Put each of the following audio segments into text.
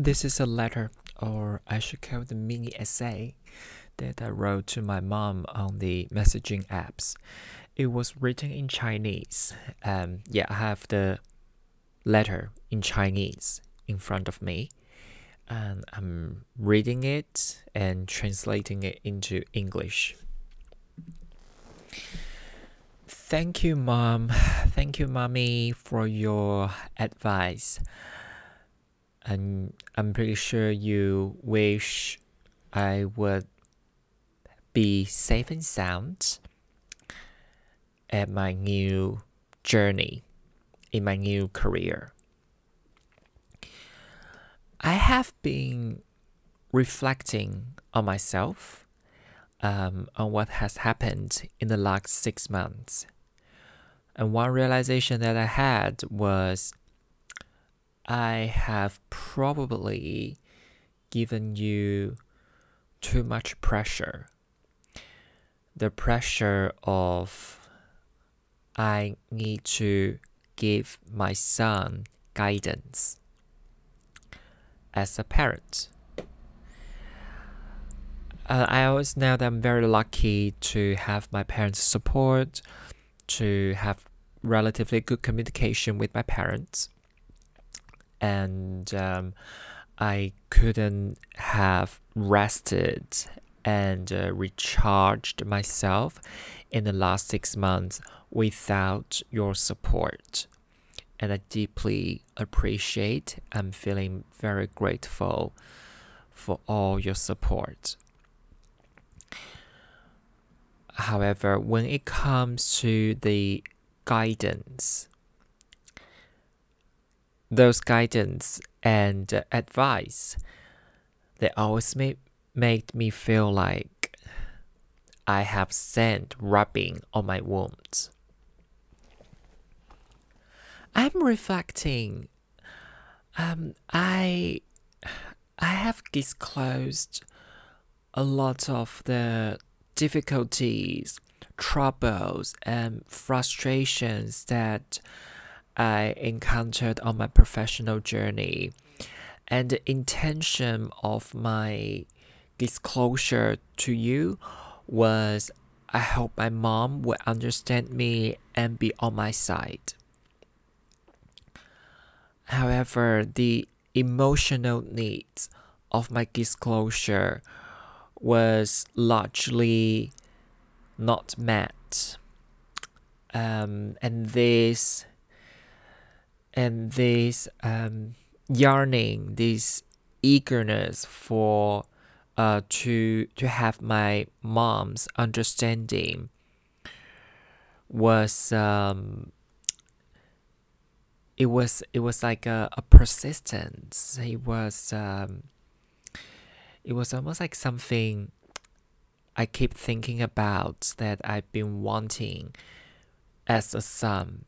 This is a letter, or I should call it a mini essay, that I wrote to my mom on the messaging apps. It was written in Chinese. Um, yeah, I have the letter in Chinese in front of me, and I'm reading it and translating it into English. Thank you, Mom. Thank you, Mommy, for your advice. And I'm pretty sure you wish I would be safe and sound at my new journey in my new career. I have been reflecting on myself, um, on what has happened in the last six months. And one realization that I had was I have probably given you too much pressure. The pressure of I need to give my son guidance as a parent. Uh, I always know that I'm very lucky to have my parents' support, to have relatively good communication with my parents, and um, I couldn't have rested and uh, recharged myself in the last six months without your support. And I deeply appreciate and feeling very grateful for all your support. However, when it comes to the guidance, those guidance and advice, they always make, made me feel like I have sand rubbing on my wounds. I'm reflecting. Um, I I have disclosed a lot of the difficulties, troubles, and frustrations that I encountered on my professional journey. And the intention of my disclosure to you was I hope my mom would understand me and be on my side. However, the emotional needs of my disclosure was largely not met. Um, and this and this um, yearning, this eagerness for uh, to to have my mom's understanding was um, it was it was like a, a persistence. It was um, it was almost like something I keep thinking about that I've been wanting as a son.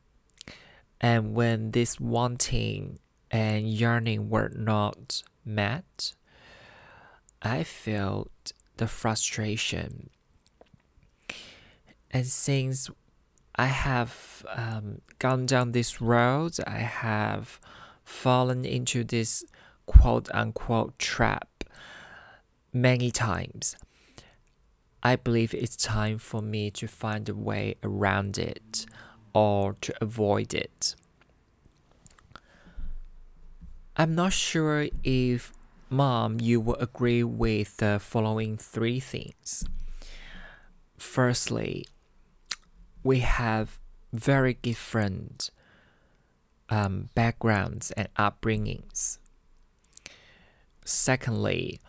And when this wanting and yearning were not met, I felt the frustration. And since I have um, gone down this road. I have fallen into this quote unquote trap many times. I believe it's time for me to find a way around it or to avoid it. I'm not sure if, Mom, you will agree with the following three things. Firstly, we have very different um, backgrounds and upbringings. Secondly,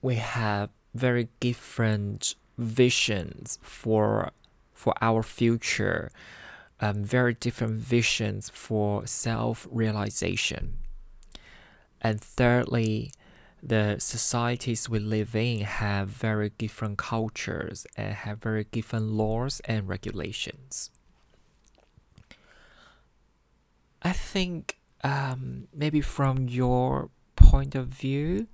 we have very different visions for for our future, um, very different visions for self realization. And thirdly, the societies we live in have very different cultures and have very different laws and regulations. I think um, maybe from your point of view,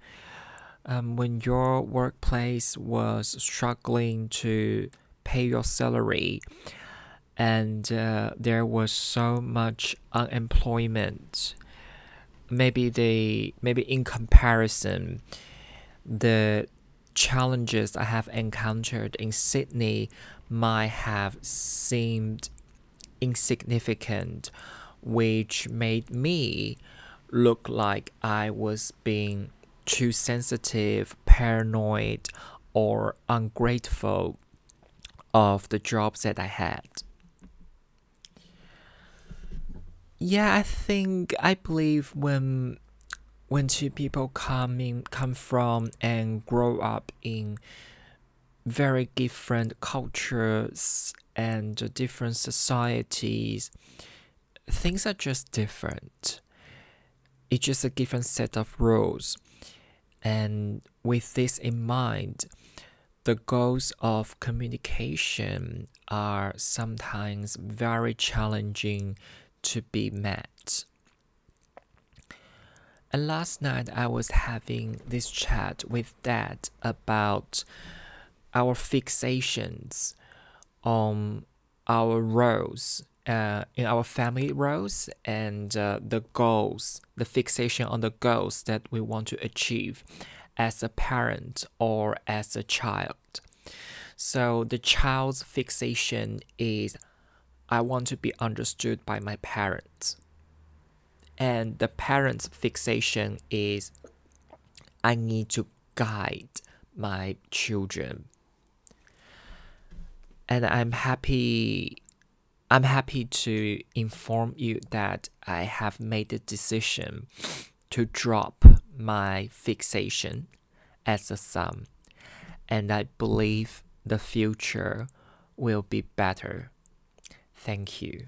um, when your workplace was struggling to pay your salary. And uh, there was so much unemployment. Maybe the maybe in comparison the challenges I have encountered in Sydney might have seemed insignificant, which made me look like I was being too sensitive, paranoid, or ungrateful of the jobs that I had. Yeah, I think I believe when when two people come in, come from and grow up in very different cultures and different societies, things are just different. It's just a different set of rules. And with this in mind, the goals of communication are sometimes very challenging to be met. And last night I was having this chat with dad about our fixations on our roles uh, in our family roles and uh, the goals, the fixation on the goals that we want to achieve as a parent or as a child. So the child's fixation is I want to be understood by my parents. And the parent's fixation is I need to guide my children. And I'm happy I'm happy to inform you that I have made the decision to drop my fixation as a sum, and I believe the future will be better. Thank you.